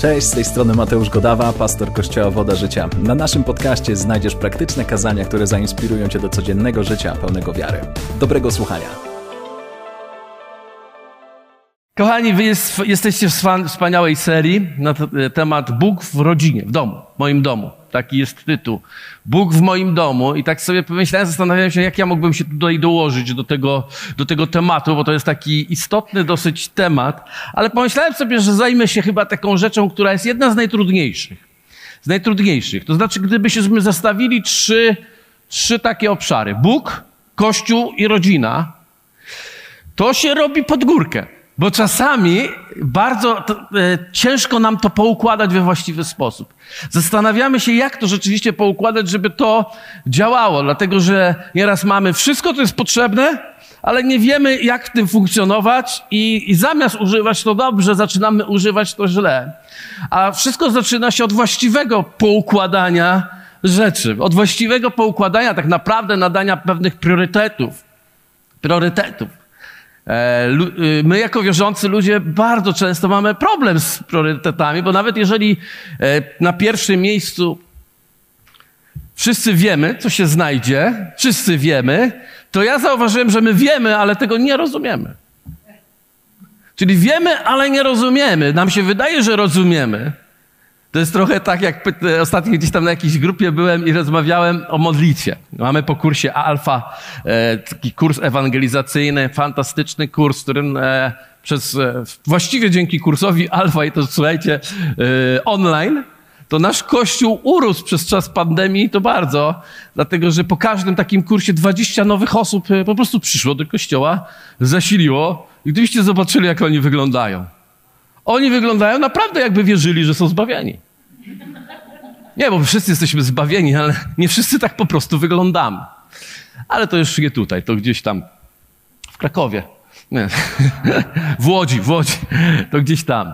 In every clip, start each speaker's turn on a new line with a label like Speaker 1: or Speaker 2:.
Speaker 1: Cześć, z tej strony Mateusz Godawa, pastor Kościoła Woda Życia. Na naszym podcaście znajdziesz praktyczne kazania, które zainspirują cię do codziennego życia pełnego wiary. Dobrego słuchania.
Speaker 2: Kochani, wy jest, jesteście w wspaniałej serii na temat Bóg w rodzinie, w domu, w moim domu. Taki jest tytuł. Bóg w moim domu. I tak sobie pomyślałem, zastanawiałem się, jak ja mógłbym się tutaj dołożyć do tego, do tego tematu, bo to jest taki istotny dosyć temat. Ale pomyślałem sobie, że zajmę się chyba taką rzeczą, która jest jedna z najtrudniejszych. Z najtrudniejszych. To znaczy, gdybyśmy zastawili trzy, trzy takie obszary. Bóg, Kościół i rodzina. To się robi pod górkę. Bo czasami bardzo e, ciężko nam to poukładać we właściwy sposób. Zastanawiamy się, jak to rzeczywiście poukładać, żeby to działało, dlatego że nieraz mamy wszystko, co jest potrzebne, ale nie wiemy, jak w tym funkcjonować i, i zamiast używać to dobrze, zaczynamy używać to źle. A wszystko zaczyna się od właściwego poukładania rzeczy, od właściwego poukładania, tak naprawdę nadania pewnych priorytetów. Priorytetów. E, y, my jako wierzący ludzie bardzo często mamy problem z priorytetami, bo nawet jeżeli e, na pierwszym miejscu wszyscy wiemy, co się znajdzie, wszyscy wiemy, to ja zauważyłem, że my wiemy, ale tego nie rozumiemy. Czyli wiemy, ale nie rozumiemy. Nam się wydaje, że rozumiemy, to jest trochę tak, jak ostatnio gdzieś tam na jakiejś grupie byłem i rozmawiałem o modlitwie. Mamy po kursie Alfa e, taki kurs ewangelizacyjny, fantastyczny kurs, którym e, przez, e, właściwie dzięki kursowi Alfa i to słuchajcie, online, to nasz kościół urósł przez czas pandemii to bardzo, dlatego że po każdym takim kursie 20 nowych osób po prostu przyszło do kościoła, zasiliło i gdybyście zobaczyli, jak oni wyglądają. Oni wyglądają naprawdę jakby wierzyli, że są zbawieni. Nie, bo wszyscy jesteśmy zbawieni, ale nie wszyscy tak po prostu wyglądamy. Ale to już nie tutaj, to gdzieś tam w Krakowie. Nie. W Łodzi, w Łodzi. To gdzieś tam.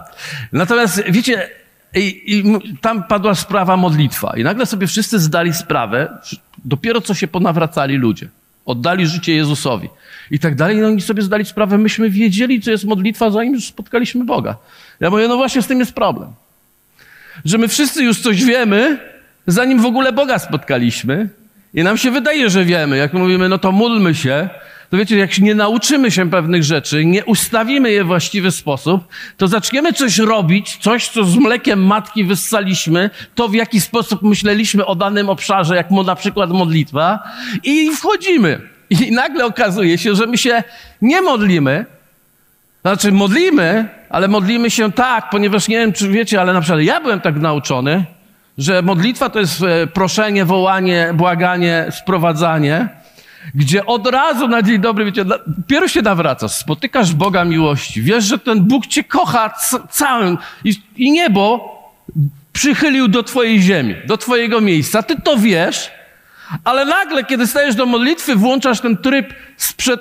Speaker 2: Natomiast wiecie, i, i, tam padła sprawa modlitwa. I nagle sobie wszyscy zdali sprawę, dopiero co się ponawracali ludzie. Oddali życie Jezusowi. I tak dalej. No oni sobie zdali sprawę, myśmy wiedzieli, co jest modlitwa, zanim już spotkaliśmy Boga. Ja mówię, no właśnie z tym jest problem. Że my wszyscy już coś wiemy, zanim w ogóle Boga spotkaliśmy. I nam się wydaje, że wiemy. Jak mówimy, no to módlmy się, to wiecie, jak nie nauczymy się pewnych rzeczy, nie ustawimy je w właściwy sposób, to zaczniemy coś robić, coś, co z mlekiem matki wyssaliśmy, to w jaki sposób myśleliśmy o danym obszarze, jak na przykład modlitwa, i wchodzimy. I nagle okazuje się, że my się nie modlimy, znaczy modlimy, ale modlimy się tak, ponieważ nie wiem, czy wiecie, ale na przykład ja byłem tak nauczony, że modlitwa to jest e, proszenie, wołanie, błaganie, sprowadzanie, gdzie od razu na dzień dobry, wiecie, dopiero się nawracasz, spotykasz Boga miłości, wiesz, że ten Bóg cię kocha całym i, i niebo przychylił do twojej ziemi, do twojego miejsca. Ty to wiesz, ale nagle, kiedy stajesz do modlitwy, włączasz ten tryb sprzed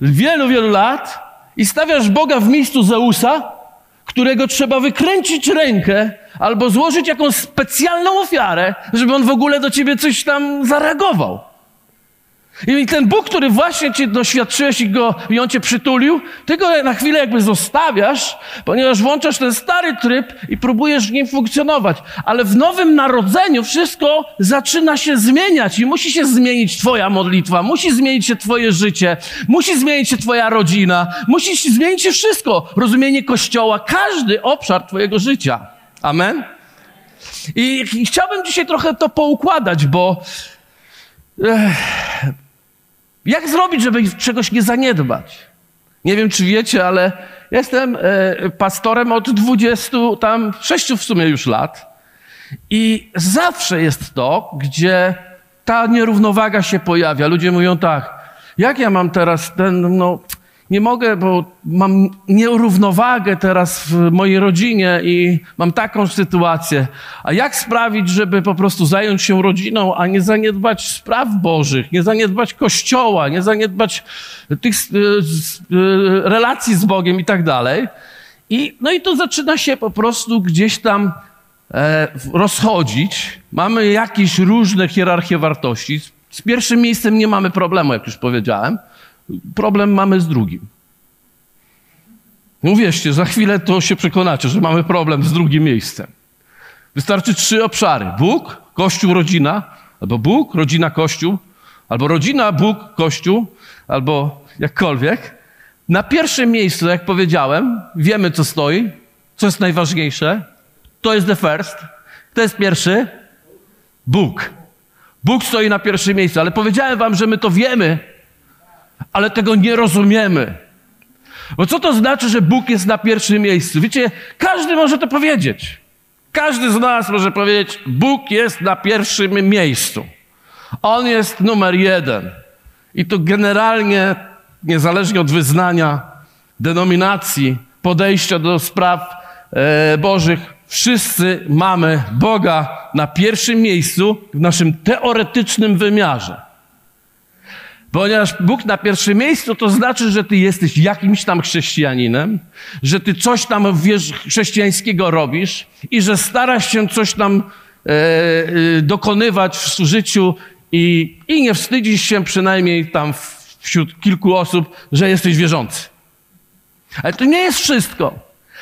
Speaker 2: wielu, wielu lat i stawiasz Boga w miejscu Zeusa, którego trzeba wykręcić rękę albo złożyć jakąś specjalną ofiarę, żeby on w ogóle do ciebie coś tam zareagował. I ten Bóg, który właśnie cię doświadczyłeś i, go, i on cię przytulił, ty go na chwilę jakby zostawiasz, ponieważ włączasz ten stary tryb i próbujesz w nim funkcjonować. Ale w nowym narodzeniu wszystko zaczyna się zmieniać i musi się zmienić twoja modlitwa, musi zmienić się twoje życie, musi zmienić się twoja rodzina, musi się zmienić się wszystko. Rozumienie Kościoła, każdy obszar twojego życia. Amen? I, i chciałbym dzisiaj trochę to poukładać, bo... Ech, jak zrobić, żeby czegoś nie zaniedbać? Nie wiem, czy wiecie, ale jestem e, pastorem od 20, tam 6 w sumie już lat. I zawsze jest to, gdzie ta nierównowaga się pojawia. Ludzie mówią tak, jak ja mam teraz ten, no, nie mogę, bo mam nierównowagę teraz w mojej rodzinie i mam taką sytuację. A jak sprawić, żeby po prostu zająć się rodziną, a nie zaniedbać spraw Bożych, nie zaniedbać Kościoła, nie zaniedbać tych e, e, relacji z Bogiem i tak dalej. I, no i to zaczyna się po prostu gdzieś tam e, rozchodzić. Mamy jakieś różne hierarchie wartości. Z pierwszym miejscem nie mamy problemu, jak już powiedziałem. Problem mamy z drugim. Uwierzcie, za chwilę to się przekonacie, że mamy problem z drugim miejscem. Wystarczy trzy obszary. Bóg, Kościół, rodzina, albo Bóg, rodzina, Kościół, albo rodzina, Bóg, Kościół, albo jakkolwiek. Na pierwszym miejscu, jak powiedziałem, wiemy co stoi, co jest najważniejsze. To jest the first. Kto jest pierwszy? Bóg. Bóg stoi na pierwszym miejscu, ale powiedziałem wam, że my to wiemy, ale tego nie rozumiemy. Bo co to znaczy, że Bóg jest na pierwszym miejscu? Wiecie, każdy może to powiedzieć. Każdy z nas może powiedzieć, Bóg jest na pierwszym miejscu. On jest numer jeden. I to generalnie, niezależnie od wyznania, denominacji, podejścia do spraw e, Bożych, wszyscy mamy Boga na pierwszym miejscu w naszym teoretycznym wymiarze. Ponieważ Bóg na pierwszym miejscu to znaczy, że ty jesteś jakimś tam chrześcijaninem, że ty coś tam wiesz, chrześcijańskiego robisz i że starasz się coś tam e, e, dokonywać w życiu i, i nie wstydzisz się przynajmniej tam wśród kilku osób, że jesteś wierzący. Ale to nie jest wszystko.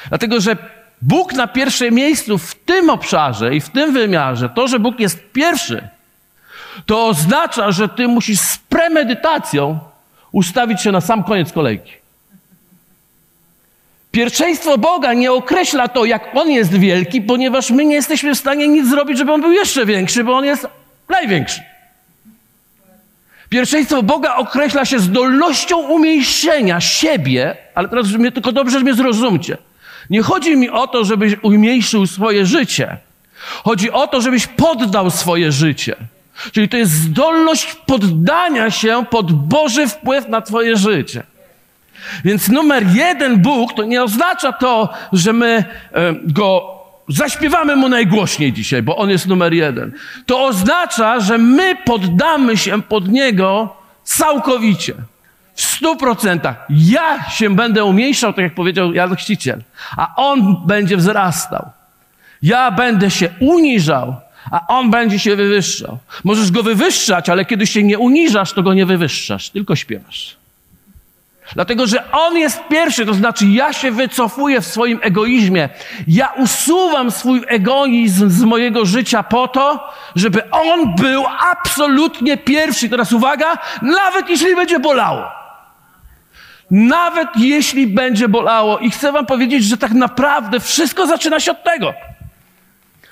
Speaker 2: Dlatego, że Bóg na pierwszym miejscu w tym obszarze i w tym wymiarze, to, że Bóg jest pierwszy, to oznacza, że ty musisz z premedytacją ustawić się na sam koniec kolejki. Pierwszeństwo Boga nie określa to, jak On jest wielki, ponieważ my nie jesteśmy w stanie nic zrobić, żeby On był jeszcze większy, bo On jest największy. Pierwszeństwo Boga określa się zdolnością umniejszenia siebie, ale teraz mnie, tylko dobrze mnie zrozumcie. Nie chodzi mi o to, żebyś umniejszył swoje życie. Chodzi o to, żebyś poddał swoje życie. Czyli to jest zdolność poddania się pod Boży wpływ na Twoje życie. Więc numer jeden Bóg to nie oznacza to, że my e, go zaśpiewamy mu najgłośniej dzisiaj, bo on jest numer jeden. To oznacza, że my poddamy się pod niego całkowicie. W stu procentach. Ja się będę umniejszał, tak jak powiedział Jan Chrzciciel, a on będzie wzrastał. Ja będę się uniżał, a on będzie się wywyższał. Możesz go wywyższać, ale kiedy się nie uniżasz, to go nie wywyższasz, tylko śpiewasz. Dlatego, że on jest pierwszy, to znaczy ja się wycofuję w swoim egoizmie. Ja usuwam swój egoizm z mojego życia po to, żeby on był absolutnie pierwszy. Teraz uwaga, nawet jeśli będzie bolało. Nawet jeśli będzie bolało. I chcę wam powiedzieć, że tak naprawdę wszystko zaczyna się od tego.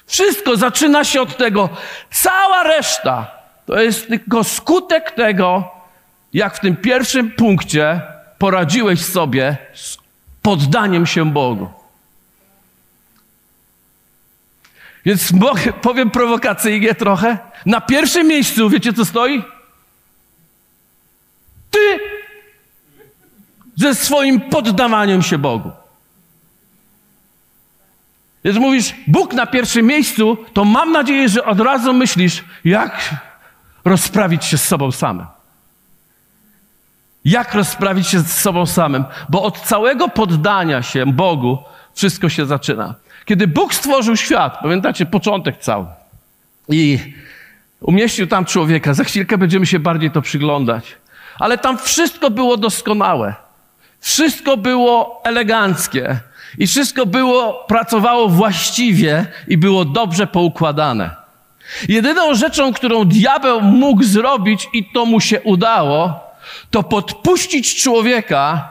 Speaker 2: Wszystko zaczyna się od tego. Cała reszta to jest tylko skutek tego, jak w tym pierwszym punkcie poradziłeś sobie z poddaniem się Bogu. Więc powiem prowokacyjnie trochę. Na pierwszym miejscu, wiecie co stoi? Ty ze swoim poddawaniem się Bogu. Więc mówisz, Bóg na pierwszym miejscu, to mam nadzieję, że od razu myślisz, jak rozprawić się z sobą samym. Jak rozprawić się z sobą samym? Bo od całego poddania się Bogu wszystko się zaczyna. Kiedy Bóg stworzył świat, pamiętacie, początek cały, i umieścił tam człowieka, za chwilkę będziemy się bardziej to przyglądać, ale tam wszystko było doskonałe. Wszystko było eleganckie. I wszystko było, pracowało właściwie i było dobrze poukładane. Jedyną rzeczą, którą diabeł mógł zrobić i to mu się udało, to podpuścić człowieka,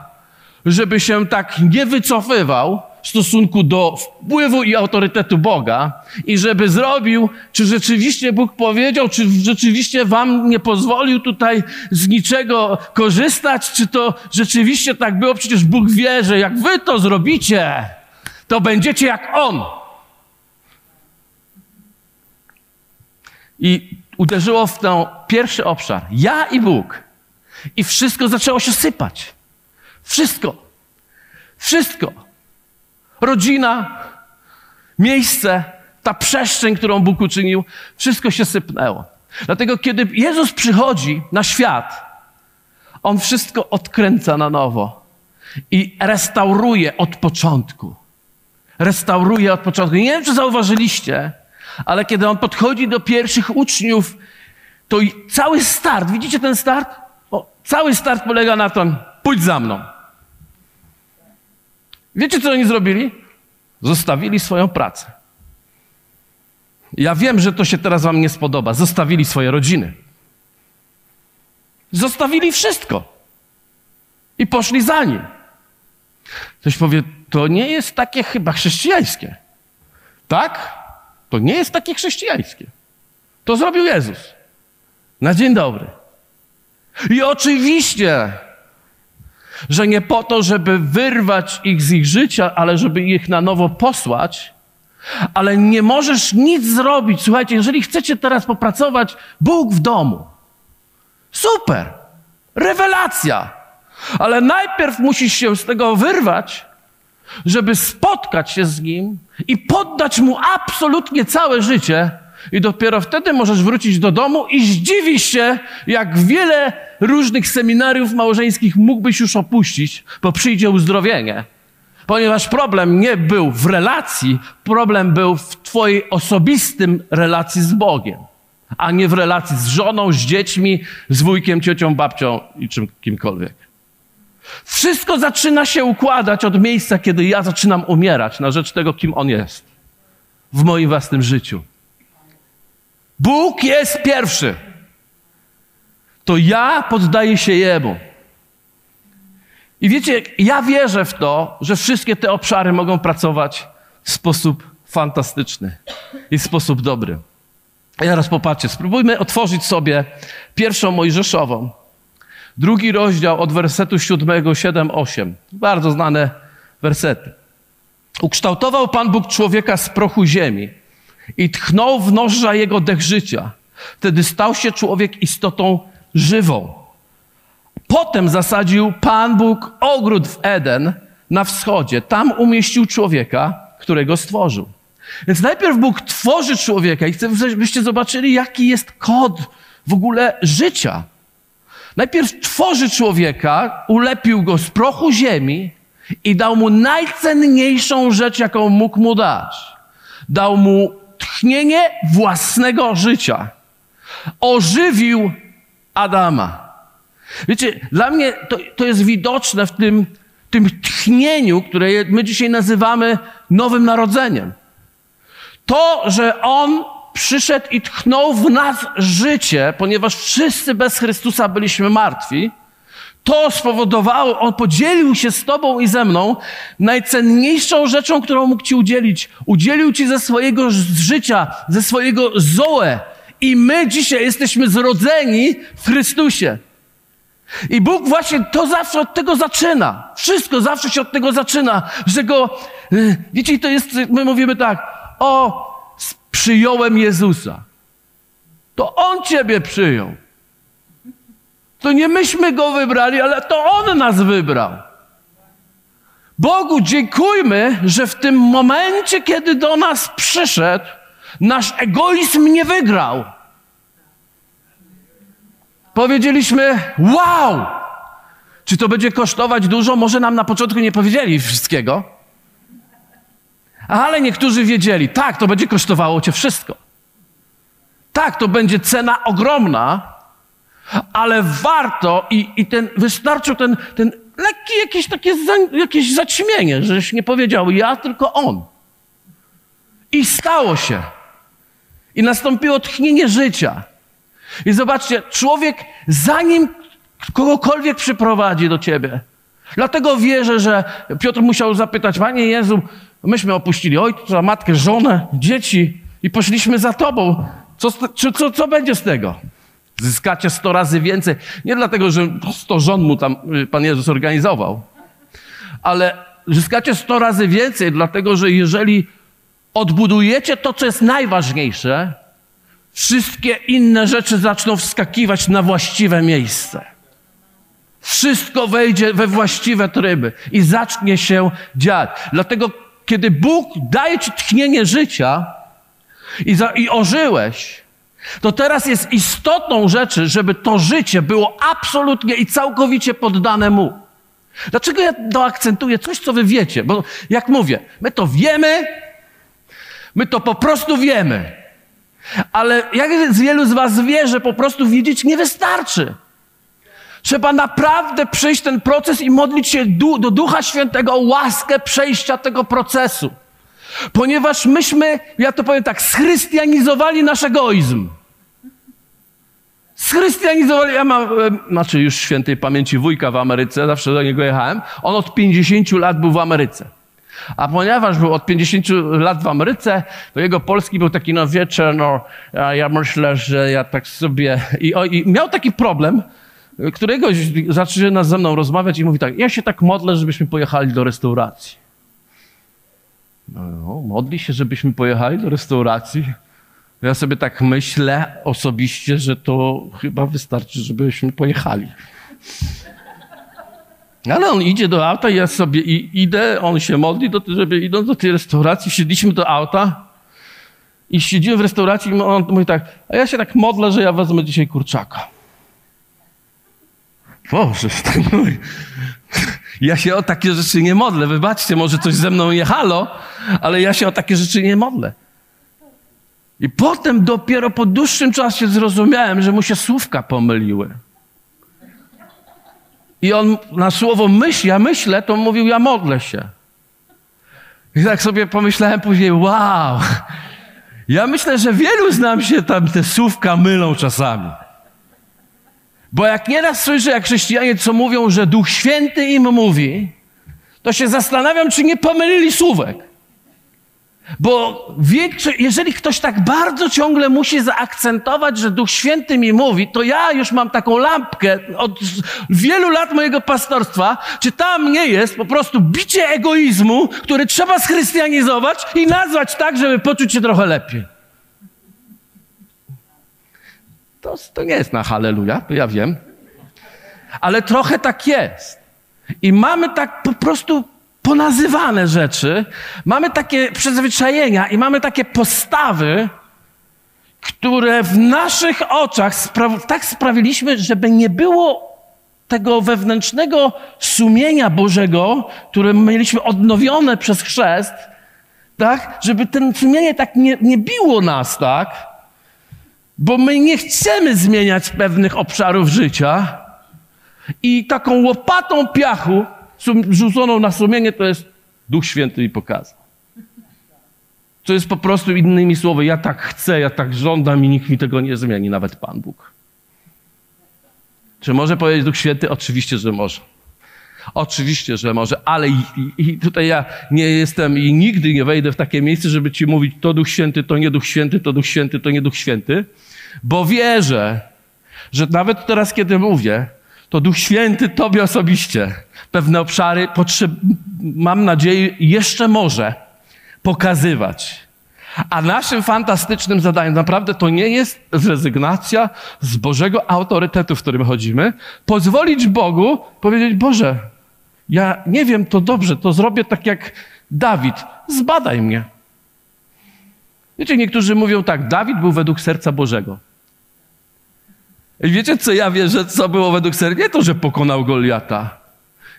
Speaker 2: żeby się tak nie wycofywał stosunku do wpływu i autorytetu Boga i żeby zrobił, czy rzeczywiście Bóg powiedział, czy rzeczywiście wam nie pozwolił tutaj z niczego korzystać, czy to rzeczywiście tak było. Przecież Bóg wie, że jak wy to zrobicie, to będziecie jak On. I uderzyło w ten pierwszy obszar. Ja i Bóg. I wszystko zaczęło się sypać. Wszystko. Wszystko. Rodzina, miejsce, ta przestrzeń, którą Bóg uczynił, wszystko się sypnęło. Dlatego, kiedy Jezus przychodzi na świat, On wszystko odkręca na nowo i restauruje od początku. Restauruje od początku. Nie wiem, czy zauważyliście, ale kiedy On podchodzi do pierwszych uczniów, to cały start, widzicie ten start? O, cały start polega na tym, pójdź za mną. Wiecie, co oni zrobili? Zostawili swoją pracę. Ja wiem, że to się teraz wam nie spodoba. Zostawili swoje rodziny. Zostawili wszystko. I poszli za nim. Ktoś powie, to nie jest takie chyba chrześcijańskie. Tak? To nie jest takie chrześcijańskie. To zrobił Jezus. Na dzień dobry. I oczywiście, że nie po to, żeby wyrwać ich z ich życia, ale żeby ich na nowo posłać, ale nie możesz nic zrobić. Słuchajcie, jeżeli chcecie teraz popracować, Bóg w domu. Super! Rewelacja! Ale najpierw musisz się z tego wyrwać, żeby spotkać się z Nim i poddać Mu absolutnie całe życie, i dopiero wtedy możesz wrócić do domu i zdziwisz się, jak wiele różnych seminariów małżeńskich mógłbyś już opuścić, bo przyjdzie uzdrowienie. Ponieważ problem nie był w relacji, problem był w Twojej osobistym relacji z Bogiem, a nie w relacji z żoną, z dziećmi, z wujkiem, ciocią, babcią i czym, kimkolwiek. Wszystko zaczyna się układać od miejsca, kiedy ja zaczynam umierać na rzecz tego, kim On jest w moim własnym życiu. Bóg jest pierwszy. To ja poddaję się Jemu. I wiecie, ja wierzę w to, że wszystkie te obszary mogą pracować w sposób fantastyczny i w sposób dobry. I teraz popatrzcie, spróbujmy otworzyć sobie pierwszą Mojżeszową. Drugi rozdział od wersetu 7, 7, 8. Bardzo znane wersety. Ukształtował Pan Bóg człowieka z prochu ziemi i tchnął w noża jego dech życia. Wtedy stał się człowiek istotą żywą. Potem zasadził Pan Bóg ogród w Eden na wschodzie. Tam umieścił człowieka, którego stworzył. Więc najpierw Bóg tworzy człowieka i chcę, żebyście zobaczyli, jaki jest kod w ogóle życia. Najpierw tworzy człowieka, ulepił go z prochu ziemi i dał mu najcenniejszą rzecz, jaką mógł mu dać. Dał mu tchnienie własnego życia. Ożywił Adama. Wiecie, dla mnie to, to jest widoczne w tym, tym tchnieniu, które my dzisiaj nazywamy Nowym Narodzeniem. To, że On przyszedł i tchnął w nas życie, ponieważ wszyscy bez Chrystusa byliśmy martwi, to spowodowało, On podzielił się z Tobą i ze mną najcenniejszą rzeczą, którą mógł Ci udzielić. Udzielił Ci ze swojego życia, ze swojego zoe. I my dzisiaj jesteśmy zrodzeni w Chrystusie. I Bóg właśnie to zawsze od tego zaczyna. Wszystko zawsze się od tego zaczyna, że go, y, wiecie, to jest, my mówimy tak, o, przyjąłem Jezusa. To On Ciebie przyjął. To nie myśmy Go wybrali, ale to On nas wybrał. Bogu dziękujmy, że w tym momencie, kiedy do nas przyszedł, nasz egoizm nie wygrał. Powiedzieliśmy, wow! Czy to będzie kosztować dużo? Może nam na początku nie powiedzieli wszystkiego. Ale niektórzy wiedzieli, tak, to będzie kosztowało cię wszystko. Tak, to będzie cena ogromna, ale warto i, i ten, wystarczył ten, ten lekki jakieś takie za, jakieś zaćmienie, żeś nie powiedział ja, tylko on. I stało się. I nastąpiło tchnienie życia. I zobaczcie, człowiek zanim kogokolwiek przyprowadzi do ciebie, dlatego wierzę, że Piotr musiał zapytać, Panie Jezu, myśmy opuścili ojca, matkę, żonę, dzieci i poszliśmy za Tobą. Co, co, co będzie z tego? Zyskacie sto razy więcej. Nie dlatego, że sto żon mu tam y, Pan Jezus organizował, ale zyskacie sto razy więcej, dlatego że jeżeli odbudujecie to, co jest najważniejsze, wszystkie inne rzeczy zaczną wskakiwać na właściwe miejsce. Wszystko wejdzie we właściwe tryby i zacznie się dziać. Dlatego, kiedy Bóg daje ci tchnienie życia i, za, i ożyłeś, to teraz jest istotną rzeczy, żeby to życie było absolutnie i całkowicie poddane Mu. Dlaczego ja to akcentuję? Coś, co wy wiecie. Bo jak mówię, my to wiemy, my to po prostu wiemy. Ale jak wielu z was wie, że po prostu wiedzieć nie wystarczy. Trzeba naprawdę przejść ten proces i modlić się do Ducha Świętego o łaskę przejścia tego procesu. Ponieważ myśmy, ja to powiem tak, schrystianizowali nasz egoizm. Schrystianizowali, ja mam, e, znaczy już świętej pamięci wujka w Ameryce, zawsze do niego jechałem. On od 50 lat był w Ameryce. A ponieważ był od 50 lat w Ameryce, to jego polski był taki, no wiecie, no ja myślę, że ja tak sobie... I, o, i miał taki problem, któregoś zaczyna ze mną rozmawiać i mówi tak, ja się tak modlę, żebyśmy pojechali do restauracji. No, modli się, żebyśmy pojechali do restauracji. Ja sobie tak myślę osobiście, że to chyba wystarczy, żebyśmy pojechali. Ale on idzie do auta, ja sobie idę, on się modli, do, żeby idąc do tej restauracji, siedliśmy do auta i siedzimy w restauracji i on mówi tak, a ja się tak modlę, że ja wezmę dzisiaj kurczaka. Boże, tak mój. Ja się o takie rzeczy nie modlę. Wybaczcie, może coś ze mną jechalo, ale ja się o takie rzeczy nie modlę. I potem dopiero po dłuższym czasie zrozumiałem, że mu się słówka pomyliły. I on na słowo myśl, ja myślę, to mówił, ja modlę się. I tak sobie pomyślałem później, wow. Ja myślę, że wielu z nam się tam te słówka mylą czasami. Bo jak nieraz słyszę, jak chrześcijanie co mówią, że Duch Święty im mówi, to się zastanawiam, czy nie pomylili słówek. Bo większy, jeżeli ktoś tak bardzo ciągle musi zaakcentować, że Duch Święty mi mówi, to ja już mam taką lampkę od wielu lat mojego pastorstwa, czy tam nie jest po prostu bicie egoizmu, który trzeba schrystianizować i nazwać tak, żeby poczuć się trochę lepiej. To, to nie jest na halleluja, to ja wiem. Ale trochę tak jest. I mamy tak po prostu ponazywane rzeczy, mamy takie przyzwyczajenia i mamy takie postawy, które w naszych oczach spra- tak sprawiliśmy, żeby nie było tego wewnętrznego sumienia Bożego, które mieliśmy odnowione przez chrzest, tak? Żeby ten sumienie tak nie, nie biło nas, tak? Bo my nie chcemy zmieniać pewnych obszarów życia i taką łopatą piachu rzuconą na sumienie to jest Duch Święty i pokazał. To jest po prostu innymi słowy, ja tak chcę, ja tak żądam i nikt mi tego nie zmieni, nawet Pan Bóg. Czy może powiedzieć Duch Święty? Oczywiście, że może. Oczywiście, że może, ale i, i, tutaj ja nie jestem i nigdy nie wejdę w takie miejsce, żeby ci mówić, to Duch Święty, to nie Duch Święty, to Duch Święty, to nie Duch Święty, bo wierzę, że nawet teraz, kiedy mówię, to Duch Święty Tobie osobiście pewne obszary, mam nadzieję, jeszcze może pokazywać. A naszym fantastycznym zadaniem naprawdę to nie jest zrezygnacja z Bożego autorytetu, w którym chodzimy, pozwolić Bogu powiedzieć: Boże, ja nie wiem, to dobrze, to zrobię tak jak Dawid, zbadaj mnie. Wiecie, niektórzy mówią tak: Dawid był według serca Bożego. I wiecie, co ja wierzę, co było według serca? Nie to, że pokonał Goliata.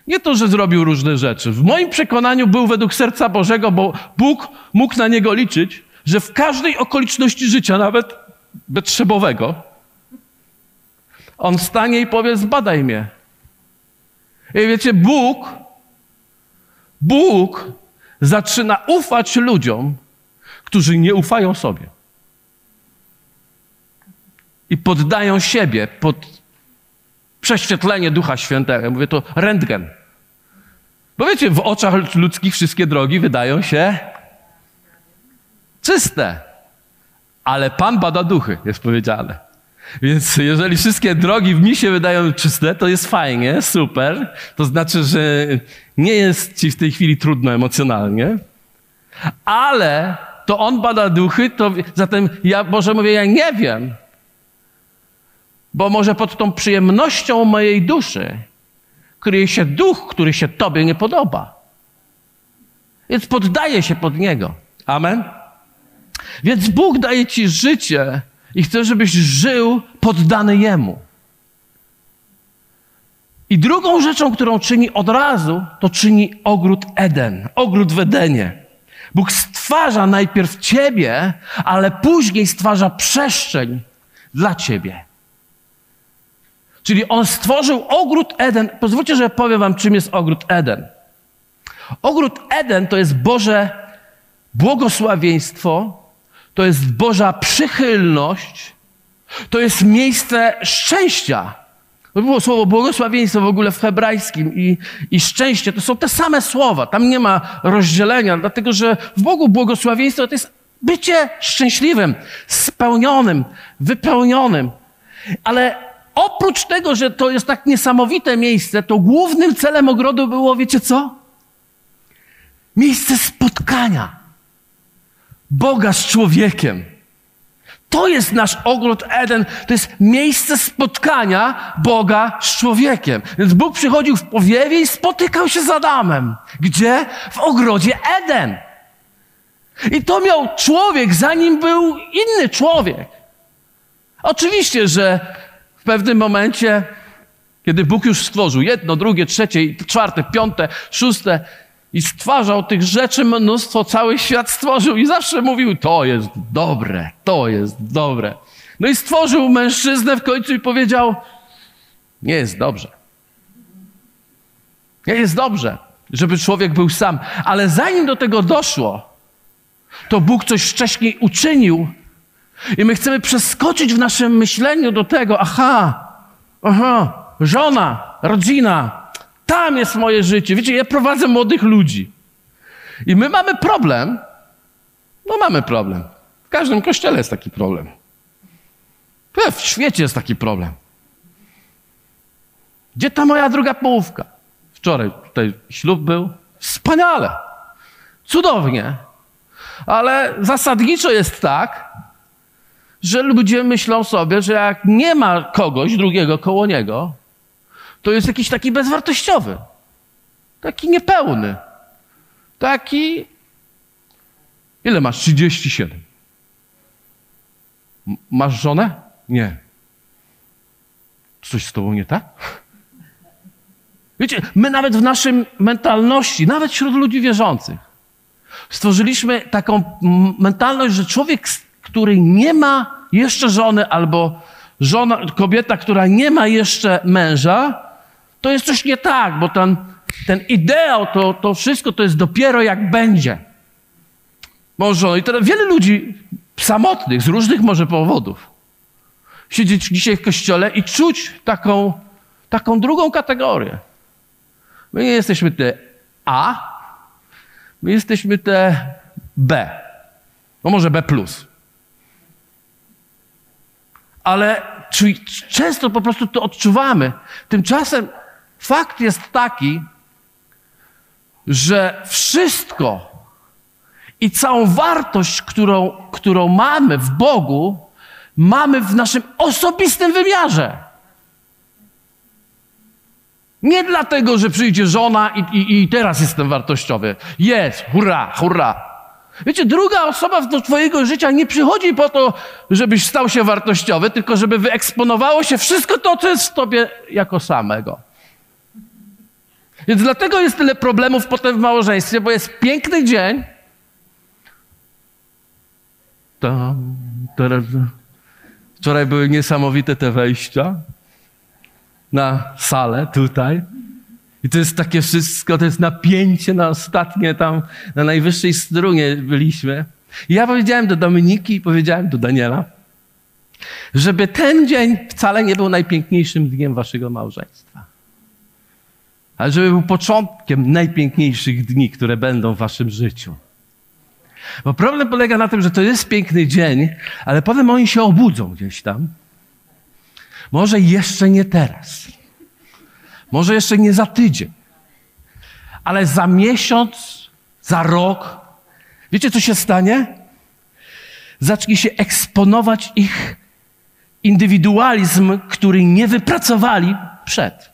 Speaker 2: Nie to, że zrobił różne rzeczy. W moim przekonaniu był według serca Bożego, bo Bóg mógł na niego liczyć, że w każdej okoliczności życia, nawet betrzebowego, on stanie i powie: Zbadaj mnie. I wiecie, Bóg, Bóg zaczyna ufać ludziom, którzy nie ufają sobie i poddają siebie pod prześwietlenie Ducha Świętego. Mówię to rentgen. Bo wiecie, w oczach ludzkich wszystkie drogi wydają się czyste. Ale Pan bada duchy, jest powiedziane. Więc jeżeli wszystkie drogi w mi się wydają czyste, to jest fajnie, super. To znaczy, że nie jest ci w tej chwili trudno emocjonalnie. Ale to On bada duchy, to zatem ja może mówię, ja nie wiem. Bo może pod tą przyjemnością mojej duszy kryje się duch, który się Tobie nie podoba. Więc poddaję się pod niego. Amen. Więc Bóg daje Ci życie i chce, żebyś żył poddany Jemu. I drugą rzeczą, którą czyni od razu, to czyni ogród Eden, ogród w Edenie. Bóg stwarza najpierw Ciebie, ale później stwarza przestrzeń dla Ciebie. Czyli on stworzył ogród Eden. Pozwólcie, że powiem wam, czym jest ogród Eden. Ogród Eden to jest Boże błogosławieństwo, to jest Boża przychylność, to jest miejsce szczęścia. To było słowo błogosławieństwo w ogóle w hebrajskim i, i szczęście. To są te same słowa. Tam nie ma rozdzielenia, dlatego że w Bogu błogosławieństwo to jest bycie szczęśliwym, spełnionym, wypełnionym. Ale oprócz tego, że to jest tak niesamowite miejsce, to głównym celem ogrodu było, wiecie co? Miejsce spotkania Boga z człowiekiem. To jest nasz ogród Eden, to jest miejsce spotkania Boga z człowiekiem. Więc Bóg przychodził w powiewie i spotykał się z Adamem. Gdzie? W ogrodzie Eden. I to miał człowiek, zanim był inny człowiek. Oczywiście, że pewnym momencie, kiedy Bóg już stworzył jedno, drugie, trzecie, czwarte, piąte, szóste, i stwarzał tych rzeczy mnóstwo, cały świat stworzył i zawsze mówił, to jest dobre, to jest dobre. No i stworzył mężczyznę w końcu i powiedział, nie jest dobrze. Nie jest dobrze, żeby człowiek był sam. Ale zanim do tego doszło, to Bóg coś wcześniej uczynił i my chcemy przeskoczyć w naszym myśleniu do tego, aha, aha, żona, rodzina, tam jest moje życie. Wiecie, ja prowadzę młodych ludzi. I my mamy problem. No mamy problem. W każdym kościele jest taki problem. W świecie jest taki problem. Gdzie ta moja druga połówka? Wczoraj tutaj ślub był. Wspaniale. Cudownie. Ale zasadniczo jest tak, że ludzie myślą sobie, że jak nie ma kogoś drugiego koło niego, to jest jakiś taki bezwartościowy, taki niepełny, taki. Ile masz? 37. M masz żonę? Nie. Coś z tobą nie tak? Wiecie, my nawet w naszym mentalności, nawet wśród ludzi wierzących, stworzyliśmy taką mentalność, że człowiek, który nie ma jeszcze żony, albo żona, kobieta, która nie ma jeszcze męża, to jest coś nie tak, bo ten, ten ideał, to, to wszystko to jest dopiero jak będzie. Może, i teraz wiele ludzi samotnych, z różnych może powodów, siedzieć dzisiaj w kościele i czuć taką, taką drugą kategorię. My nie jesteśmy te A, my jesteśmy te B. No może B. Ale często po prostu to odczuwamy. Tymczasem Fakt jest taki, że wszystko i całą wartość, którą, którą mamy w Bogu, mamy w naszym osobistym wymiarze. Nie dlatego, że przyjdzie żona i, i, i teraz jestem wartościowy. Jest, hurra, hurra. Wiecie, druga osoba do Twojego życia nie przychodzi po to, żebyś stał się wartościowy, tylko żeby wyeksponowało się wszystko to, co jest w Tobie jako samego. Więc dlatego jest tyle problemów potem w małżeństwie, bo jest piękny dzień. Tam, teraz. Wczoraj były niesamowite te wejścia na salę tutaj. I to jest takie wszystko, to jest napięcie na ostatnie tam, na najwyższej strunie byliśmy. I ja powiedziałem do Dominiki i powiedziałem do Daniela, żeby ten dzień wcale nie był najpiękniejszym dniem waszego małżeństwa ale żeby był początkiem najpiękniejszych dni, które będą w waszym życiu. Bo problem polega na tym, że to jest piękny dzień, ale potem oni się obudzą gdzieś tam. Może jeszcze nie teraz. Może jeszcze nie za tydzień. Ale za miesiąc, za rok. Wiecie, co się stanie? Zacznie się eksponować ich indywidualizm, który nie wypracowali przed.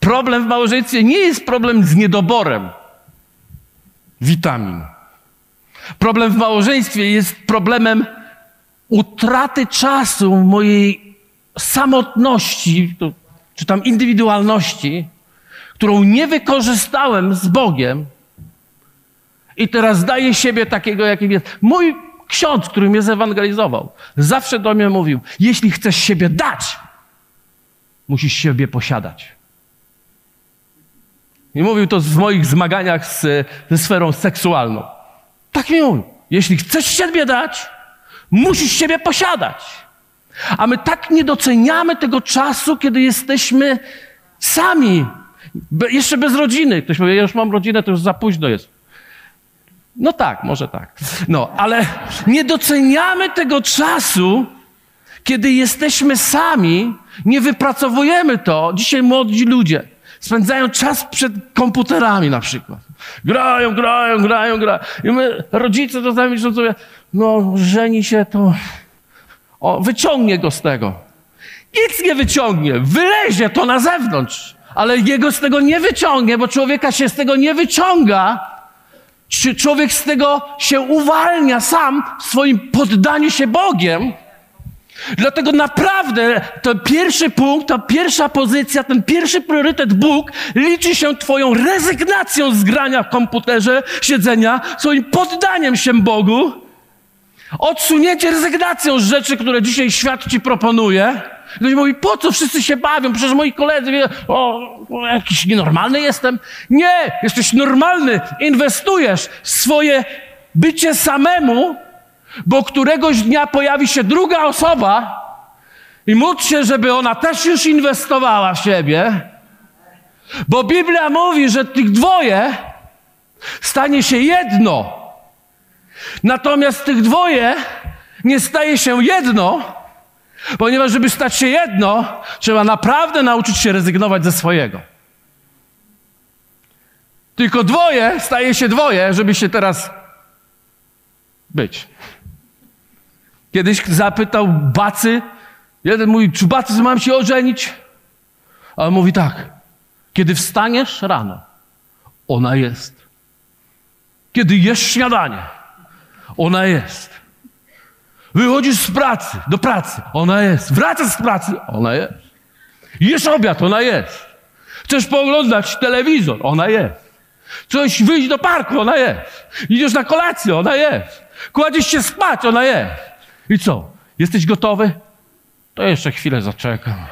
Speaker 2: Problem w małżeństwie nie jest problem z niedoborem witamin. Problem w małżeństwie jest problemem utraty czasu mojej samotności, czy tam indywidualności, którą nie wykorzystałem z Bogiem i teraz daję siebie takiego, jakim jest. Mój ksiądz, który mnie zewangelizował, zawsze do mnie mówił: Jeśli chcesz siebie dać, musisz siebie posiadać. I mówił to w moich zmaganiach z, ze sferą seksualną. Tak mi mówił. Jeśli chcesz siebie dać, musisz siebie posiadać. A my tak nie doceniamy tego czasu, kiedy jesteśmy sami, be, jeszcze bez rodziny. Ktoś powie, ja już mam rodzinę, to już za późno jest. No tak, może tak. No, ale nie doceniamy tego czasu, kiedy jesteśmy sami, nie wypracowujemy to. Dzisiaj młodzi ludzie spędzają czas przed komputerami na przykład. Grają, grają, grają, grają. I my, rodzice to myślą sobie, no żeni się to, o, wyciągnie go z tego. Nic nie wyciągnie, wylezie to na zewnątrz, ale jego z tego nie wyciągnie, bo człowieka się z tego nie wyciąga. Człowiek z tego się uwalnia sam w swoim poddaniu się Bogiem. Dlatego naprawdę ten pierwszy punkt, ta pierwsza pozycja, ten pierwszy priorytet Bóg liczy się Twoją rezygnacją z grania w komputerze, siedzenia, swoim poddaniem się Bogu, odsunięcie rezygnacją z rzeczy, które dzisiaj świat Ci proponuje. Ktoś mówi, po co wszyscy się bawią? Przecież moi koledzy o, o, jakiś nienormalny jestem. Nie, jesteś normalny. Inwestujesz swoje bycie samemu bo któregoś dnia pojawi się druga osoba i módl się, żeby ona też już inwestowała w siebie, bo Biblia mówi, że tych dwoje stanie się jedno. Natomiast tych dwoje nie staje się jedno, ponieważ żeby stać się jedno, trzeba naprawdę nauczyć się rezygnować ze swojego. Tylko dwoje staje się dwoje, żeby się teraz być. Kiedyś zapytał Bacy, jeden mówi, czy Bacy mam się ożenić? A on mówi tak, kiedy wstaniesz rano, ona jest. Kiedy jesz śniadanie, ona jest. Wychodzisz z pracy, do pracy, ona jest. Wracasz z pracy, ona jest. Jesz obiad, ona jest. Chcesz pooglądać telewizor, ona jest. Coś wyjść do parku, ona jest. Idziesz na kolację, ona jest. Kładziesz się spać, ona jest. I co? Jesteś gotowy? To jeszcze chwilę zaczekam.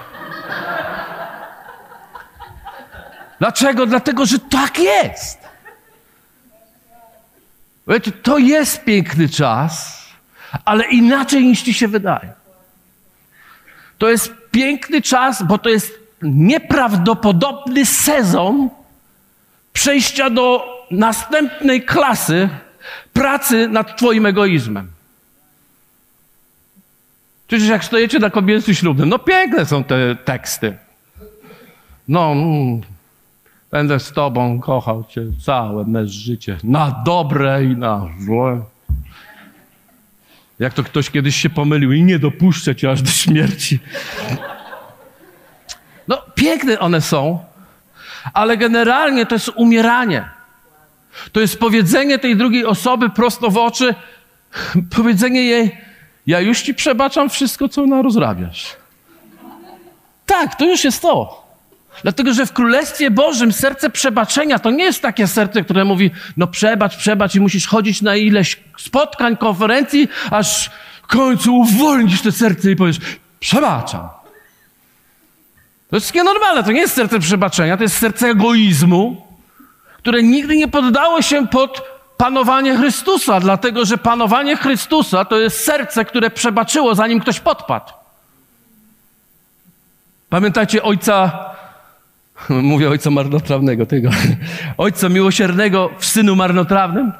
Speaker 2: Dlaczego? Dlatego, że tak jest. To jest piękny czas, ale inaczej niż ci się wydaje. To jest piękny czas, bo to jest nieprawdopodobny sezon przejścia do następnej klasy pracy nad Twoim egoizmem. Przecież jak stojecie na kobiety ślubnym, no piękne są te teksty. No, mm, będę z tobą kochał cię całe me życie, na dobre i na złe. Jak to ktoś kiedyś się pomylił i nie dopuszczę cię aż do śmierci. No, piękne one są, ale generalnie to jest umieranie. To jest powiedzenie tej drugiej osoby prosto w oczy, powiedzenie jej, ja już ci przebaczam wszystko, co narozrabiasz. Tak, to już jest to. Dlatego, że w Królestwie Bożym serce przebaczenia to nie jest takie serce, które mówi, no przebacz, przebacz i musisz chodzić na ileś spotkań, konferencji, aż w końcu uwolnisz to serce i powiesz, przebaczam. To jest nienormalne, to nie jest serce przebaczenia, to jest serce egoizmu, które nigdy nie poddało się pod panowanie Chrystusa, dlatego że panowanie Chrystusa to jest serce, które przebaczyło, zanim ktoś podpadł. Pamiętacie ojca, mówię ojca marnotrawnego, tego, ojca miłosiernego w synu marnotrawnym?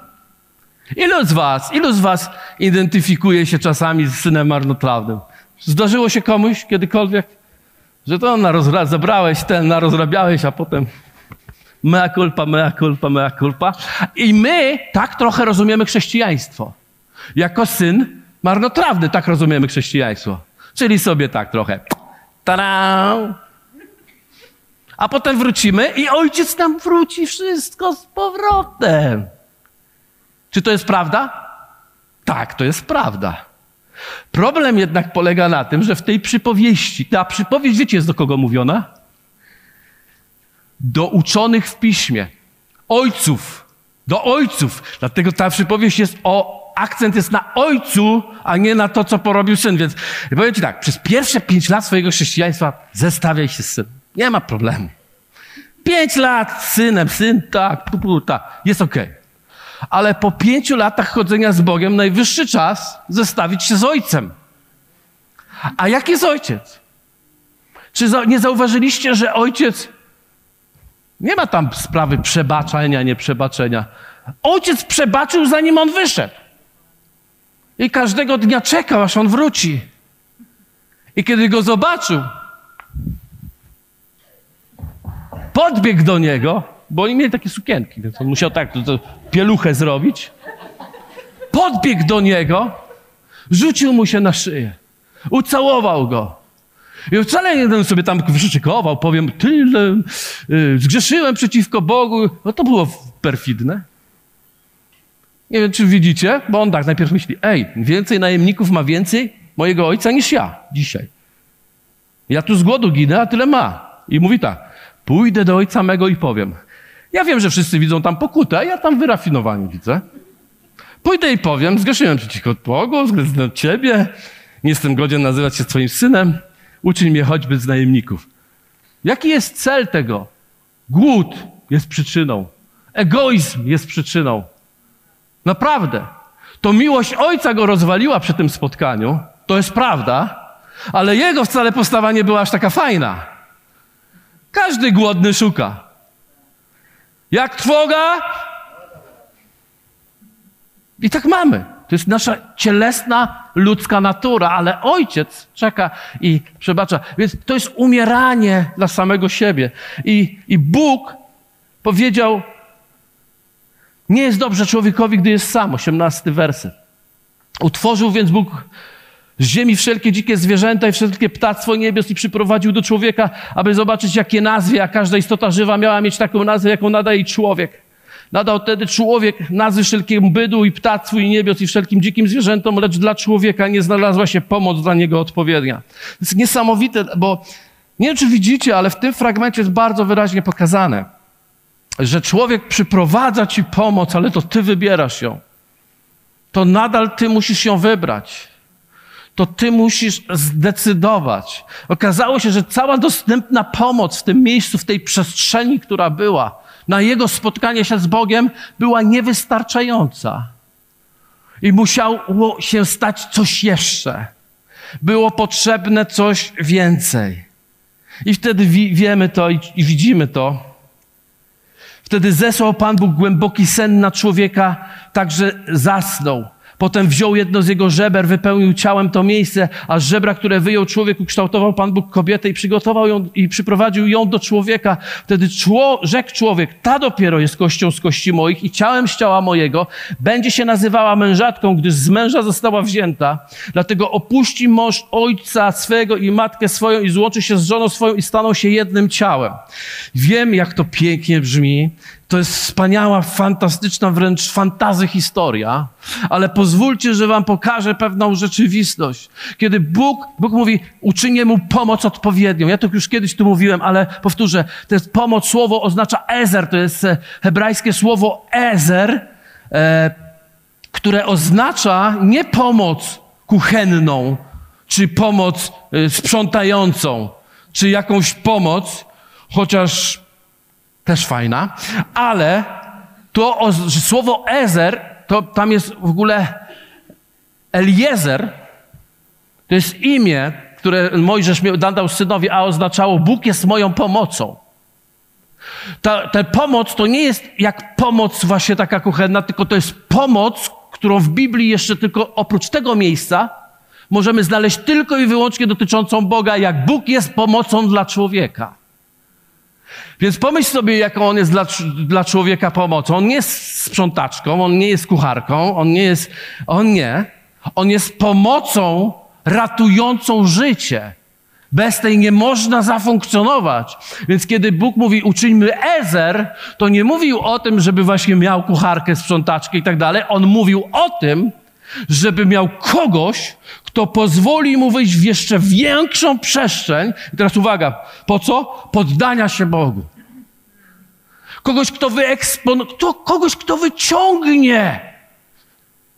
Speaker 2: Ilu z was, ilu z was identyfikuje się czasami z synem marnotrawnym? Zdarzyło się komuś kiedykolwiek, że to na zabrałeś ten, narozrabiałeś, a potem Mea culpa, mea culpa, mea culpa. I my tak trochę rozumiemy chrześcijaństwo. Jako syn marnotrawny tak rozumiemy chrześcijaństwo. Czyli sobie tak trochę. Tada! A potem wrócimy i ojciec nam wróci wszystko z powrotem. Czy to jest prawda? Tak, to jest prawda. Problem jednak polega na tym, że w tej przypowieści, ta przypowieść, wiecie, jest do kogo mówiona? do uczonych w piśmie, ojców, do ojców. Dlatego ta przypowieść jest o akcent jest na ojcu, a nie na to, co porobił syn. Więc powiem ci tak, przez pierwsze pięć lat swojego chrześcijaństwa zestawiaj się z synem. Nie ma problemu. Pięć lat z synem, syn tak, tak, jest okej. Okay. Ale po pięciu latach chodzenia z Bogiem najwyższy czas zestawić się z ojcem. A jak jest ojciec? Czy nie zauważyliście, że ojciec nie ma tam sprawy przebaczenia, nieprzebaczenia. Ojciec przebaczył, zanim on wyszedł. I każdego dnia czekał, aż on wróci. I kiedy go zobaczył, podbiegł do niego, bo oni mieli takie sukienki, więc on musiał tak to, to pieluchę zrobić. Podbiegł do niego, rzucił mu się na szyję, ucałował go. I wcale nie będę sobie tam wyszykował, powiem, tyle y, zgrzeszyłem przeciwko Bogu. No to było perfidne. Nie wiem, czy widzicie, bo on tak najpierw myśli, ej, więcej najemników ma więcej mojego ojca niż ja dzisiaj. Ja tu z głodu ginę, a tyle ma. I mówi tak, pójdę do ojca mego i powiem, ja wiem, że wszyscy widzą tam pokutę, a ja tam wyrafinowanie widzę. Pójdę i powiem, zgrzeszyłem przeciwko Bogu, względem ciebie, nie jestem godzien nazywać się twoim synem, uczyń mnie choćby z najemników. Jaki jest cel tego? Głód jest przyczyną. Egoizm jest przyczyną. Naprawdę. To miłość ojca go rozwaliła przy tym spotkaniu. To jest prawda. Ale jego wcale postawa nie była aż taka fajna. Każdy głodny szuka. Jak trwoga? I tak mamy. To jest nasza cielesna, ludzka natura, ale ojciec czeka i przebacza. Więc to jest umieranie dla samego siebie. I, i Bóg powiedział, nie jest dobrze człowiekowi, gdy jest sam. 18 werset. Utworzył więc Bóg z ziemi wszelkie dzikie zwierzęta i wszelkie ptactwo niebios i przyprowadził do człowieka, aby zobaczyć, jakie nazwy, a każda istota żywa miała mieć taką nazwę, jaką nadaje człowiek. Nadał wtedy człowiek nazwy wszelkiemu bydłu i ptactwu i niebios i wszelkim dzikim zwierzętom, lecz dla człowieka nie znalazła się pomoc dla niego odpowiednia. To jest niesamowite, bo nie wiem, czy widzicie, ale w tym fragmencie jest bardzo wyraźnie pokazane, że człowiek przyprowadza ci pomoc, ale to ty wybierasz ją. To nadal ty musisz ją wybrać. To ty musisz zdecydować. Okazało się, że cała dostępna pomoc w tym miejscu, w tej przestrzeni, która była, na jego spotkanie się z Bogiem była niewystarczająca. I musiało się stać coś jeszcze. Było potrzebne coś więcej. I wtedy wi wiemy to i, i widzimy to. Wtedy zesłał Pan Bóg głęboki sen na człowieka, także zasnął. Potem wziął jedno z jego żeber, wypełnił ciałem to miejsce, a żebra, które wyjął człowiek, ukształtował Pan Bóg kobietę i przygotował ją i przyprowadził ją do człowieka. Wtedy czło, rzekł człowiek, ta dopiero jest kością z kości moich i ciałem z ciała mojego. Będzie się nazywała mężatką, gdyż z męża została wzięta. Dlatego opuści mąż ojca swego i matkę swoją i złączy się z żoną swoją i staną się jednym ciałem. Wiem, jak to pięknie brzmi, to jest wspaniała, fantastyczna, wręcz fantazy historia, ale pozwólcie, że wam pokażę pewną rzeczywistość. Kiedy Bóg, Bóg mówi, uczynię mu pomoc odpowiednią. Ja to już kiedyś tu mówiłem, ale powtórzę, to jest pomoc, słowo oznacza ezer, to jest e, hebrajskie słowo ezer, e, które oznacza nie pomoc kuchenną, czy pomoc e, sprzątającą, czy jakąś pomoc, chociaż też fajna, ale to słowo Ezer, to tam jest w ogóle Eliezer, to jest imię, które Mojżesz dał synowi, a oznaczało Bóg jest moją pomocą. Ta, ta pomoc to nie jest jak pomoc właśnie taka kuchenna, tylko to jest pomoc, którą w Biblii jeszcze tylko oprócz tego miejsca możemy znaleźć tylko i wyłącznie dotyczącą Boga, jak Bóg jest pomocą dla człowieka. Więc pomyśl sobie, jaką on jest dla, dla człowieka pomocą. On nie jest sprzątaczką, on nie jest kucharką, on nie jest, on nie. On jest pomocą ratującą życie. Bez tej nie można zafunkcjonować. Więc kiedy Bóg mówi, uczyńmy Ezer, to nie mówił o tym, żeby właśnie miał kucharkę, sprzątaczkę i tak dalej. On mówił o tym, żeby miał kogoś, kto pozwoli mu wyjść w jeszcze większą przestrzeń. I teraz uwaga, po co? Poddania się Bogu. Kogoś, kto wyekspon... Kto, kogoś, kto wyciągnie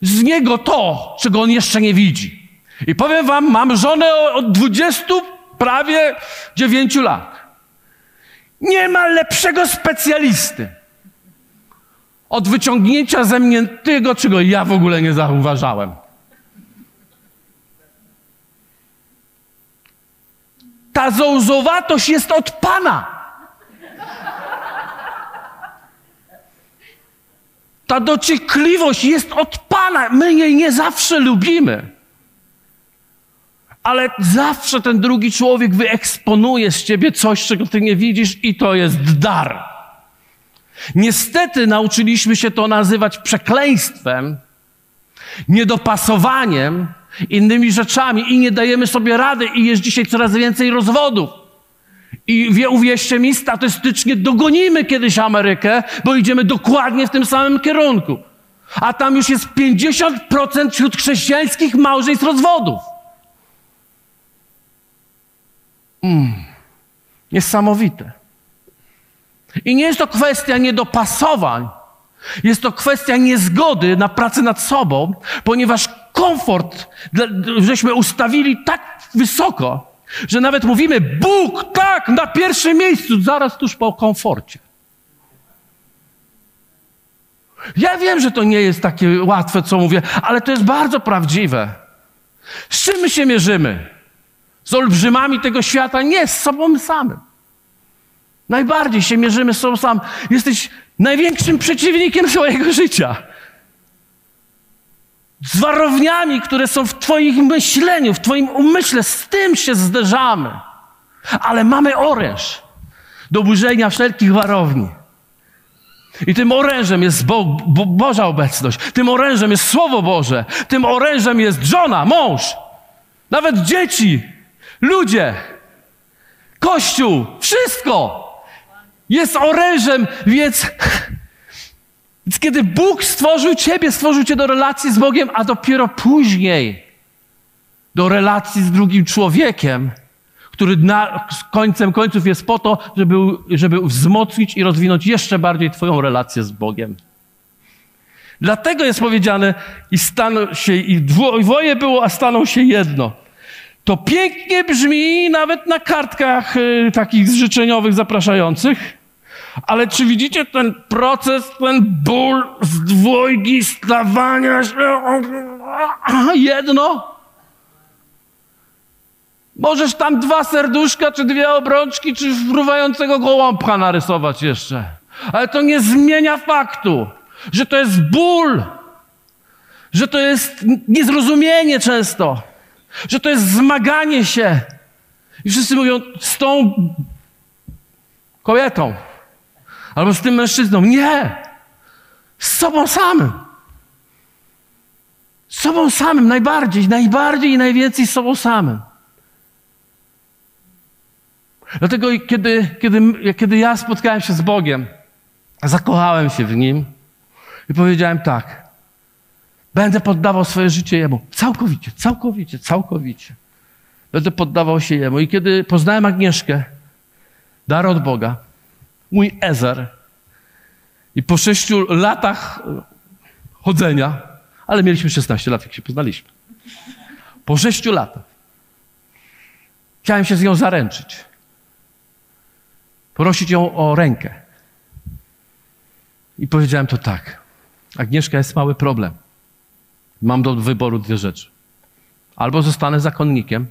Speaker 2: z niego to, czego on jeszcze nie widzi. I powiem wam, mam żonę od 20 prawie 9 lat. Nie ma lepszego specjalisty od wyciągnięcia ze mnie tego, czego ja w ogóle nie zauważałem. Ta zołzowatość jest od Pana. Ta dociekliwość jest od Pana. My jej nie zawsze lubimy. Ale zawsze ten drugi człowiek wyeksponuje z ciebie coś, czego ty nie widzisz, i to jest dar. Niestety nauczyliśmy się to nazywać przekleństwem, niedopasowaniem, innymi rzeczami i nie dajemy sobie rady i jest dzisiaj coraz więcej rozwodów. I wie, uwierzcie mi, statystycznie dogonimy kiedyś Amerykę, bo idziemy dokładnie w tym samym kierunku. A tam już jest 50% wśród chrześcijańskich małżeństw rozwodów. Mm. Niesamowite. I nie jest to kwestia niedopasowań, jest to kwestia niezgody na pracę nad sobą, ponieważ komfort żeśmy ustawili tak wysoko, że nawet mówimy Bóg, tak, na pierwszym miejscu, zaraz tuż po komforcie. Ja wiem, że to nie jest takie łatwe, co mówię, ale to jest bardzo prawdziwe. Z czym my się mierzymy? Z olbrzymami tego świata? Nie, z sobą samym. Najbardziej się mierzymy z sobą sam. Jesteś największym przeciwnikiem swojego życia. Z warowniami, które są w Twoim myśleniu, w Twoim umyśle, z tym się zderzamy. Ale mamy oręż do burzenia wszelkich warowni. I tym orężem jest Bo Bo Boża obecność. Tym orężem jest Słowo Boże. Tym orężem jest żona, mąż. Nawet dzieci, ludzie, kościół, wszystko jest orężem, więc, więc kiedy Bóg stworzył ciebie, stworzył cię do relacji z Bogiem, a dopiero później do relacji z drugim człowiekiem, który na, końcem końców jest po to, żeby, żeby wzmocnić i rozwinąć jeszcze bardziej Twoją relację z Bogiem. Dlatego jest powiedziane, i staną się, i dwoje było, a staną się jedno. To pięknie brzmi nawet na kartkach y, takich życzeniowych, zapraszających. Ale czy widzicie ten proces, ten ból z dwojgi, stawania się jedno? Możesz tam dwa serduszka, czy dwie obrączki, czy fruwającego gołąbka narysować jeszcze. Ale to nie zmienia faktu, że to jest ból, że to jest niezrozumienie często, że to jest zmaganie się. I wszyscy mówią, z tą kobietą albo z tym mężczyzną. Nie! Z sobą samym. Z sobą samym najbardziej, najbardziej i najwięcej z sobą samym. Dlatego, kiedy, kiedy, kiedy ja spotkałem się z Bogiem, zakochałem się w Nim i powiedziałem tak. Będę poddawał swoje życie Jemu. Całkowicie, całkowicie, całkowicie. Będę poddawał się Jemu. I kiedy poznałem Agnieszkę, dar od Boga, mój Ezer. I po sześciu latach chodzenia, ale mieliśmy 16 lat, jak się poznaliśmy. Po sześciu latach chciałem się z nią zaręczyć. Prosić ją o rękę. I powiedziałem to tak. Agnieszka, jest mały problem. Mam do wyboru dwie rzeczy. Albo zostanę zakonnikiem,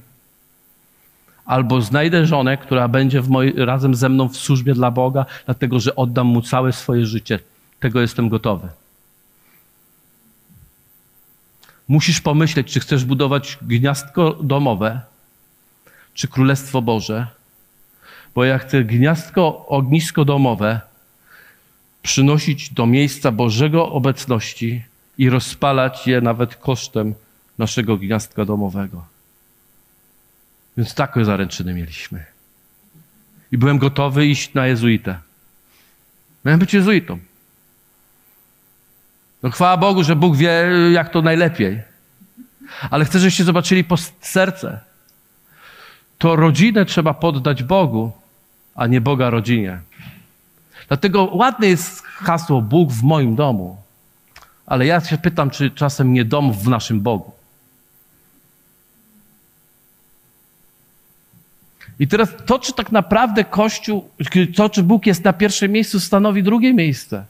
Speaker 2: albo znajdę żonę, która będzie moj, razem ze mną w służbie dla Boga, dlatego że oddam mu całe swoje życie. Tego jestem gotowy. Musisz pomyśleć, czy chcesz budować gniazdko domowe, czy królestwo Boże, bo ja chcę gniazdko, ognisko domowe przynosić do miejsca Bożego obecności i rozpalać je nawet kosztem naszego gniazdka domowego. Więc takie zaręczyny mieliśmy. I byłem gotowy iść na jezuitę. Miałem być jezuitą. No chwała Bogu, że Bóg wie, jak to najlepiej. Ale chcę, żebyście zobaczyli po serce. To rodzinę trzeba poddać Bogu, a nie Boga rodzinie. Dlatego ładne jest hasło Bóg w moim domu. Ale ja się pytam, czy czasem nie dom w naszym Bogu. I teraz to, czy tak naprawdę Kościół, to, czy Bóg jest na pierwszym miejscu, stanowi drugie miejsce.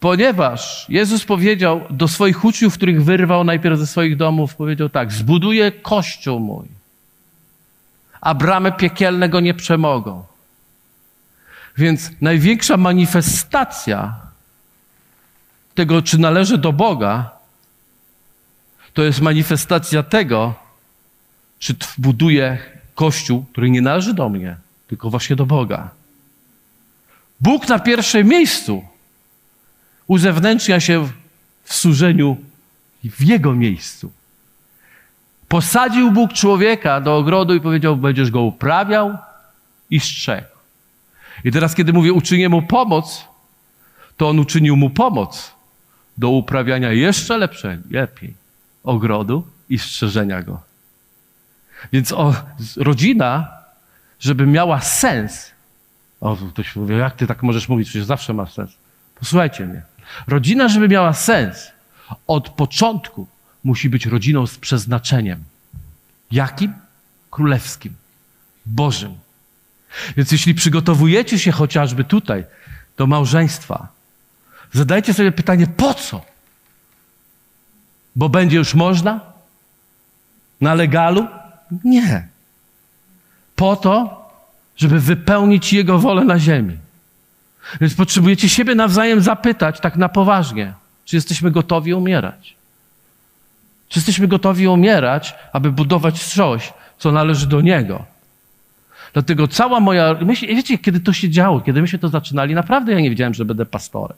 Speaker 2: Ponieważ Jezus powiedział do swoich uczniów, których wyrwał najpierw ze swoich domów, powiedział tak: Zbuduję kościół mój, a bramy piekielne go nie przemogą. Więc największa manifestacja tego, czy należy do Boga, to jest manifestacja tego, czy buduję kościół, który nie należy do mnie, tylko właśnie do Boga. Bóg na pierwszym miejscu uzewnętrznia się w służeniu w Jego miejscu. Posadził Bóg człowieka do ogrodu i powiedział, będziesz go uprawiał i strzegł. I teraz, kiedy mówię, uczynię mu pomoc, to on uczynił mu pomoc do uprawiania jeszcze lepszego, lepiej ogrodu i strzeżenia go. Więc o, rodzina, żeby miała sens, o, ktoś mówi, jak ty tak możesz mówić, przecież zawsze ma sens. Posłuchajcie mnie. Rodzina, żeby miała sens, od początku musi być rodziną z przeznaczeniem. Jakim? Królewskim, Bożym. Więc jeśli przygotowujecie się chociażby tutaj do małżeństwa, zadajcie sobie pytanie, po co? Bo będzie już można? Na legalu? Nie. Po to, żeby wypełnić Jego wolę na ziemi. Więc potrzebujecie siebie nawzajem zapytać, tak na poważnie, czy jesteśmy gotowi umierać. Czy jesteśmy gotowi umierać, aby budować coś, co należy do Niego. Dlatego cała moja. Myśl, wiecie, kiedy to się działo, kiedy myśmy to zaczynali, naprawdę ja nie wiedziałem, że będę pastorem.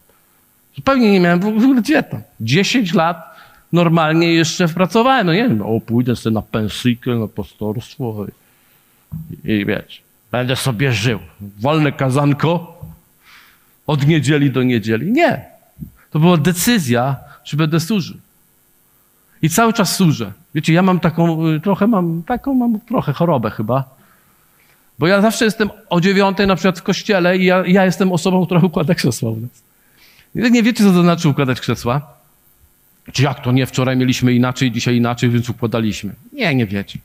Speaker 2: Zupełnie nie miałem w ogóle gdzie tam. 10 lat normalnie jeszcze pracowałem. No nie wiem, o pójdę sobie na pensyjkę, na pastorstwo i, i wiesz, będę sobie żył. Wolne kazanko od niedzieli do niedzieli. Nie. To była decyzja, czy będę służył. I cały czas służę. Wiecie, ja mam taką, trochę mam, taką mam trochę chorobę chyba. Bo ja zawsze jestem o dziewiątej na przykład w kościele i ja, ja jestem osobą, która układa krzesła u nas. Nie wiecie, co to znaczy układać krzesła? Czy jak to nie? Wczoraj mieliśmy inaczej, dzisiaj inaczej, więc układaliśmy. Nie, nie wiecie.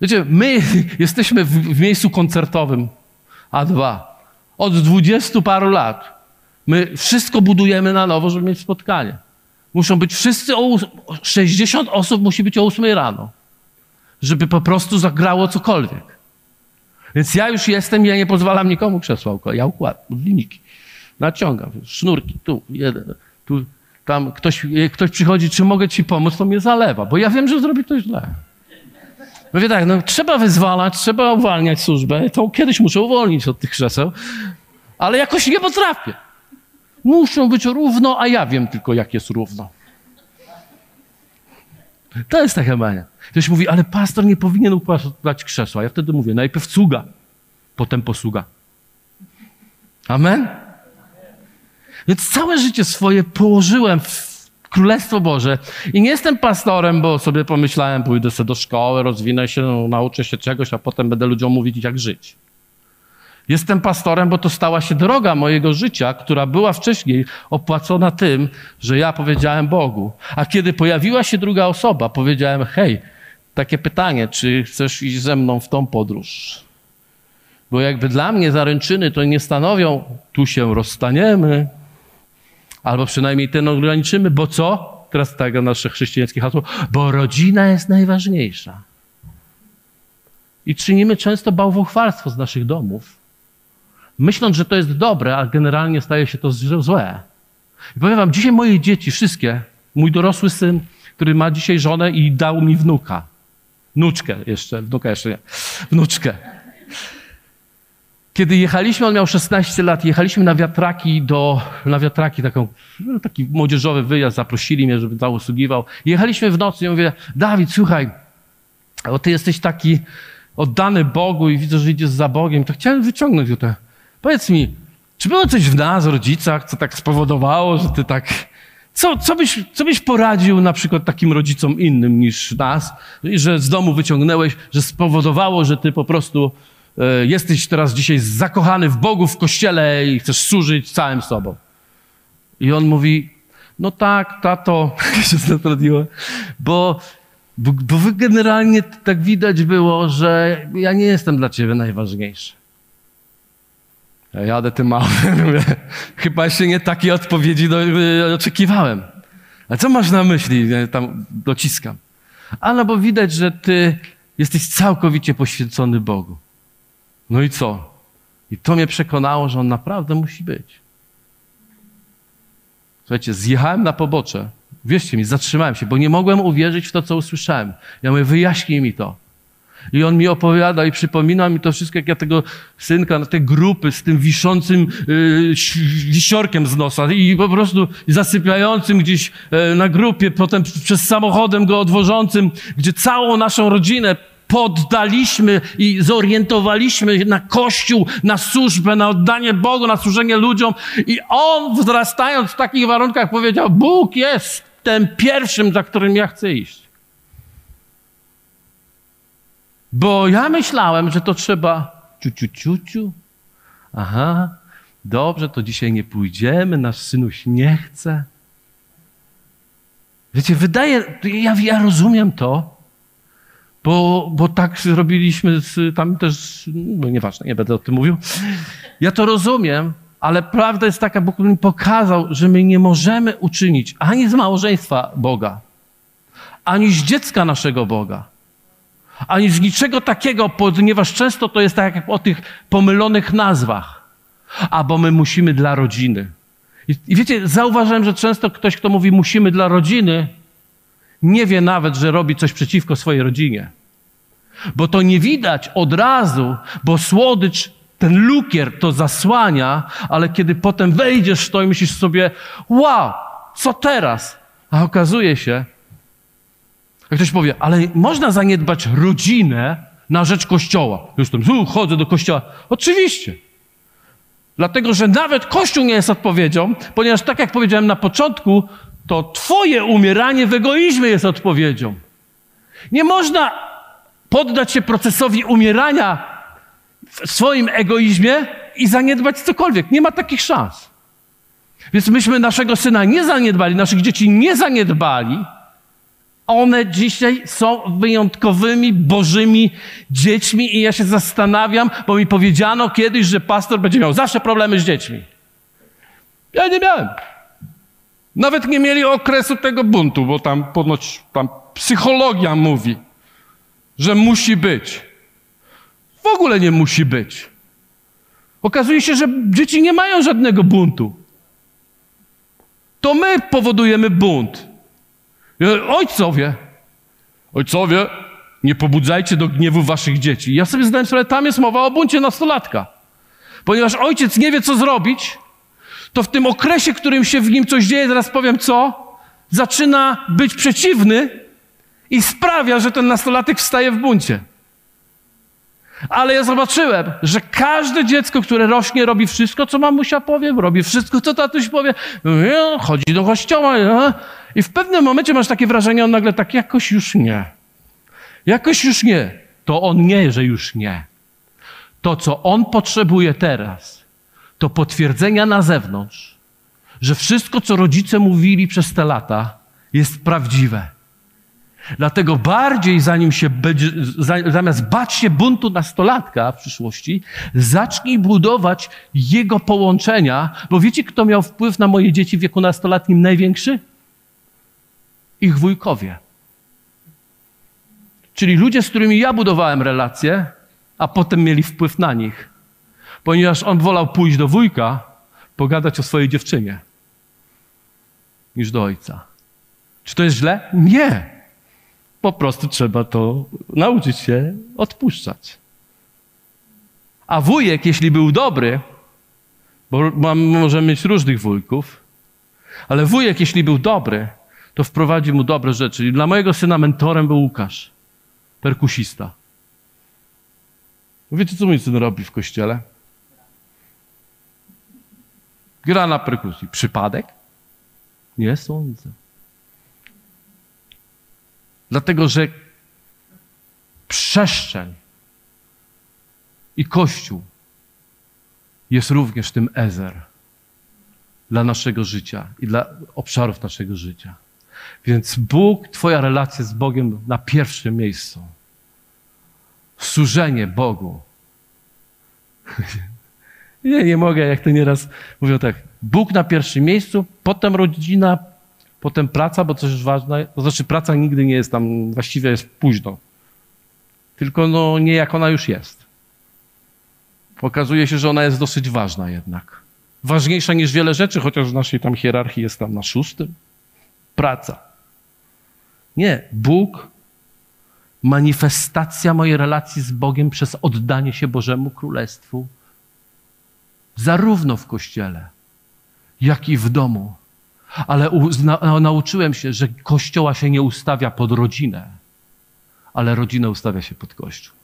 Speaker 2: Wiecie, my jesteśmy w, w miejscu koncertowym A2 od dwudziestu paru lat. My wszystko budujemy na nowo, żeby mieć spotkanie. Muszą być wszyscy o 60 osób musi być o 8 rano, żeby po prostu zagrało cokolwiek. Więc ja już jestem ja nie pozwalam nikomu krzesła Ja układam liniki. Naciągam, sznurki, tu, jeden, tu, tam ktoś, ktoś przychodzi, czy mogę ci pomóc, to mnie zalewa, bo ja wiem, że zrobi to źle. Mówię tak, no trzeba wyzwalać, trzeba uwalniać służbę, to kiedyś muszę uwolnić od tych krzeseł, ale jakoś nie potrafię. Muszą być równo, a ja wiem tylko, jak jest równo. To jest taka mania. Ktoś mówi, ale pastor nie powinien układać krzesła. Ja wtedy mówię, najpierw sługa, potem posługa. Amen? Więc całe życie swoje położyłem w Królestwo Boże. I nie jestem pastorem, bo sobie pomyślałem, pójdę sobie do szkoły, rozwinę się, no, nauczę się czegoś, a potem będę ludziom mówić, jak żyć. Jestem pastorem, bo to stała się droga mojego życia, która była wcześniej opłacona tym, że ja powiedziałem Bogu. A kiedy pojawiła się druga osoba, powiedziałem: Hej, takie pytanie, czy chcesz iść ze mną w tą podróż? Bo jakby dla mnie zaręczyny to nie stanowią, tu się rozstaniemy, albo przynajmniej ten ograniczymy, bo co? Teraz tak nasze chrześcijańskie hasło, bo rodzina jest najważniejsza. I czynimy często bałwochwalstwo z naszych domów, myśląc, że to jest dobre, a generalnie staje się to złe. I powiem wam, dzisiaj moje dzieci, wszystkie, mój dorosły syn, który ma dzisiaj żonę i dał mi wnuka. Wnuczkę jeszcze, wnuka jeszcze nie. Wnuczkę. Kiedy jechaliśmy, on miał 16 lat, jechaliśmy na wiatraki do, na wiatraki, taką, no, taki młodzieżowy wyjazd, zaprosili mnie, żebym tam usługiwał. Jechaliśmy w nocy i mówię, Dawid, słuchaj, bo ty jesteś taki oddany Bogu i widzę, że idziesz za Bogiem, to chciałem wyciągnąć to. Powiedz mi, czy było coś w nas, rodzicach, co tak spowodowało, że ty tak... Co, co, byś, co byś poradził na przykład takim rodzicom innym niż nas, że z domu wyciągnęłeś, że spowodowało, że ty po prostu jesteś teraz dzisiaj zakochany w Bogu, w Kościele i chcesz służyć całym sobą? I on mówi, no tak, tato, się zatrudniło, bo, bo, bo wy generalnie tak widać było, że ja nie jestem dla ciebie najważniejszy. Ja jadę tym autem, chyba się nie takiej odpowiedzi do, y, oczekiwałem. A co masz na myśli? Ja tam dociskam. Ale bo widać, że ty jesteś całkowicie poświęcony Bogu. No i co? I to mnie przekonało, że on naprawdę musi być. Słuchajcie, zjechałem na pobocze. Wierzcie mi, zatrzymałem się, bo nie mogłem uwierzyć w to, co usłyszałem. Ja mówię, wyjaśnij mi to. I on mi opowiada i przypomina mi to wszystko, jak ja tego synka na te grupy z tym wiszącym yy, z nosa i po prostu zasypiającym gdzieś yy, na grupie, potem przez samochodem go odwożącym, gdzie całą naszą rodzinę poddaliśmy i zorientowaliśmy na Kościół, na służbę, na oddanie Bogu, na służenie ludziom. I on, wzrastając w takich warunkach, powiedział: Bóg jest tym pierwszym, za którym ja chcę iść. Bo ja myślałem, że to trzeba ciu, ciu, ciu, ciu. Aha, dobrze, to dzisiaj nie pójdziemy, nasz synuś nie chce. Wiecie, wydaje, ja, ja rozumiem to, bo, bo tak zrobiliśmy z, tam też, no nieważne, nie będę o tym mówił. Ja to rozumiem, ale prawda jest taka, Bóg mi pokazał, że my nie możemy uczynić ani z małżeństwa Boga, ani z dziecka naszego Boga, ani z niczego takiego, ponieważ często to jest tak jak o tych pomylonych nazwach. A bo my musimy dla rodziny. I, I wiecie, zauważyłem, że często ktoś, kto mówi musimy dla rodziny, nie wie nawet, że robi coś przeciwko swojej rodzinie. Bo to nie widać od razu, bo słodycz, ten lukier to zasłania, ale kiedy potem wejdziesz w to i myślisz sobie, wow, co teraz? A okazuje się, jak ktoś powie, ale można zaniedbać rodzinę na rzecz kościoła. Już tam, chodzę do kościoła. Oczywiście. Dlatego, że nawet Kościół nie jest odpowiedzią, ponieważ tak jak powiedziałem na początku, to Twoje umieranie w egoizmie jest odpowiedzią. Nie można poddać się procesowi umierania w swoim egoizmie i zaniedbać cokolwiek. Nie ma takich szans. Więc myśmy naszego syna nie zaniedbali, naszych dzieci nie zaniedbali. One dzisiaj są wyjątkowymi, bożymi dziećmi i ja się zastanawiam, bo mi powiedziano kiedyś, że pastor będzie miał zawsze problemy z dziećmi. Ja nie miałem. Nawet nie mieli okresu tego buntu, bo tam ponoć tam psychologia mówi, że musi być. W ogóle nie musi być. Okazuje się, że dzieci nie mają żadnego buntu. To my powodujemy bunt. Ojcowie, ojcowie, nie pobudzajcie do gniewu waszych dzieci. Ja sobie zdałem sprawę, tam jest mowa o buncie nastolatka. Ponieważ ojciec nie wie, co zrobić, to w tym okresie, którym się w nim coś dzieje, zaraz powiem co, zaczyna być przeciwny i sprawia, że ten nastolatek wstaje w buncie. Ale ja zobaczyłem, że każde dziecko, które rośnie, robi wszystko, co mamusia powie, robi wszystko, co tatuś powie, chodzi do kościoła. I w pewnym momencie masz takie wrażenie, on nagle tak jakoś już nie. Jakoś już nie. To on nie, że już nie. To, co on potrzebuje teraz, to potwierdzenia na zewnątrz, że wszystko, co rodzice mówili przez te lata, jest prawdziwe. Dlatego bardziej, zanim się zamiast bać się buntu nastolatka w przyszłości, zacznij budować jego połączenia, bo wiecie, kto miał wpływ na moje dzieci w wieku nastolatnim największy? Ich wujkowie. Czyli ludzie, z którymi ja budowałem relacje, a potem mieli wpływ na nich ponieważ on wolał pójść do wujka, pogadać o swojej dziewczynie, niż do ojca. Czy to jest źle? Nie. Po prostu trzeba to nauczyć się odpuszczać. A wujek, jeśli był dobry, bo mam, mieć różnych wujków, ale wujek, jeśli był dobry, to wprowadzi mu dobre rzeczy. I dla mojego syna mentorem był Łukasz, perkusista. Wiecie, co mój syn robi w kościele? Gra na perkusji. Przypadek? Nie sądzę. Dlatego, że przestrzeń i Kościół jest również tym ezer. dla naszego życia i dla obszarów naszego życia. Więc Bóg, Twoja relacja z Bogiem na pierwszym miejscu. Służenie Bogu. Nie, nie mogę, jak to nieraz mówią tak. Bóg na pierwszym miejscu, potem rodzina, potem praca, bo coś jest ważne. To znaczy praca nigdy nie jest tam, właściwie jest późno. Tylko no nie jak ona już jest. Pokazuje się, że ona jest dosyć ważna jednak. Ważniejsza niż wiele rzeczy, chociaż w naszej tam hierarchii jest tam na szóstym. Praca. Nie, Bóg, manifestacja mojej relacji z Bogiem przez oddanie się Bożemu Królestwu, zarówno w kościele, jak i w domu. Ale na, nauczyłem się, że kościoła się nie ustawia pod rodzinę, ale rodzinę ustawia się pod kościół.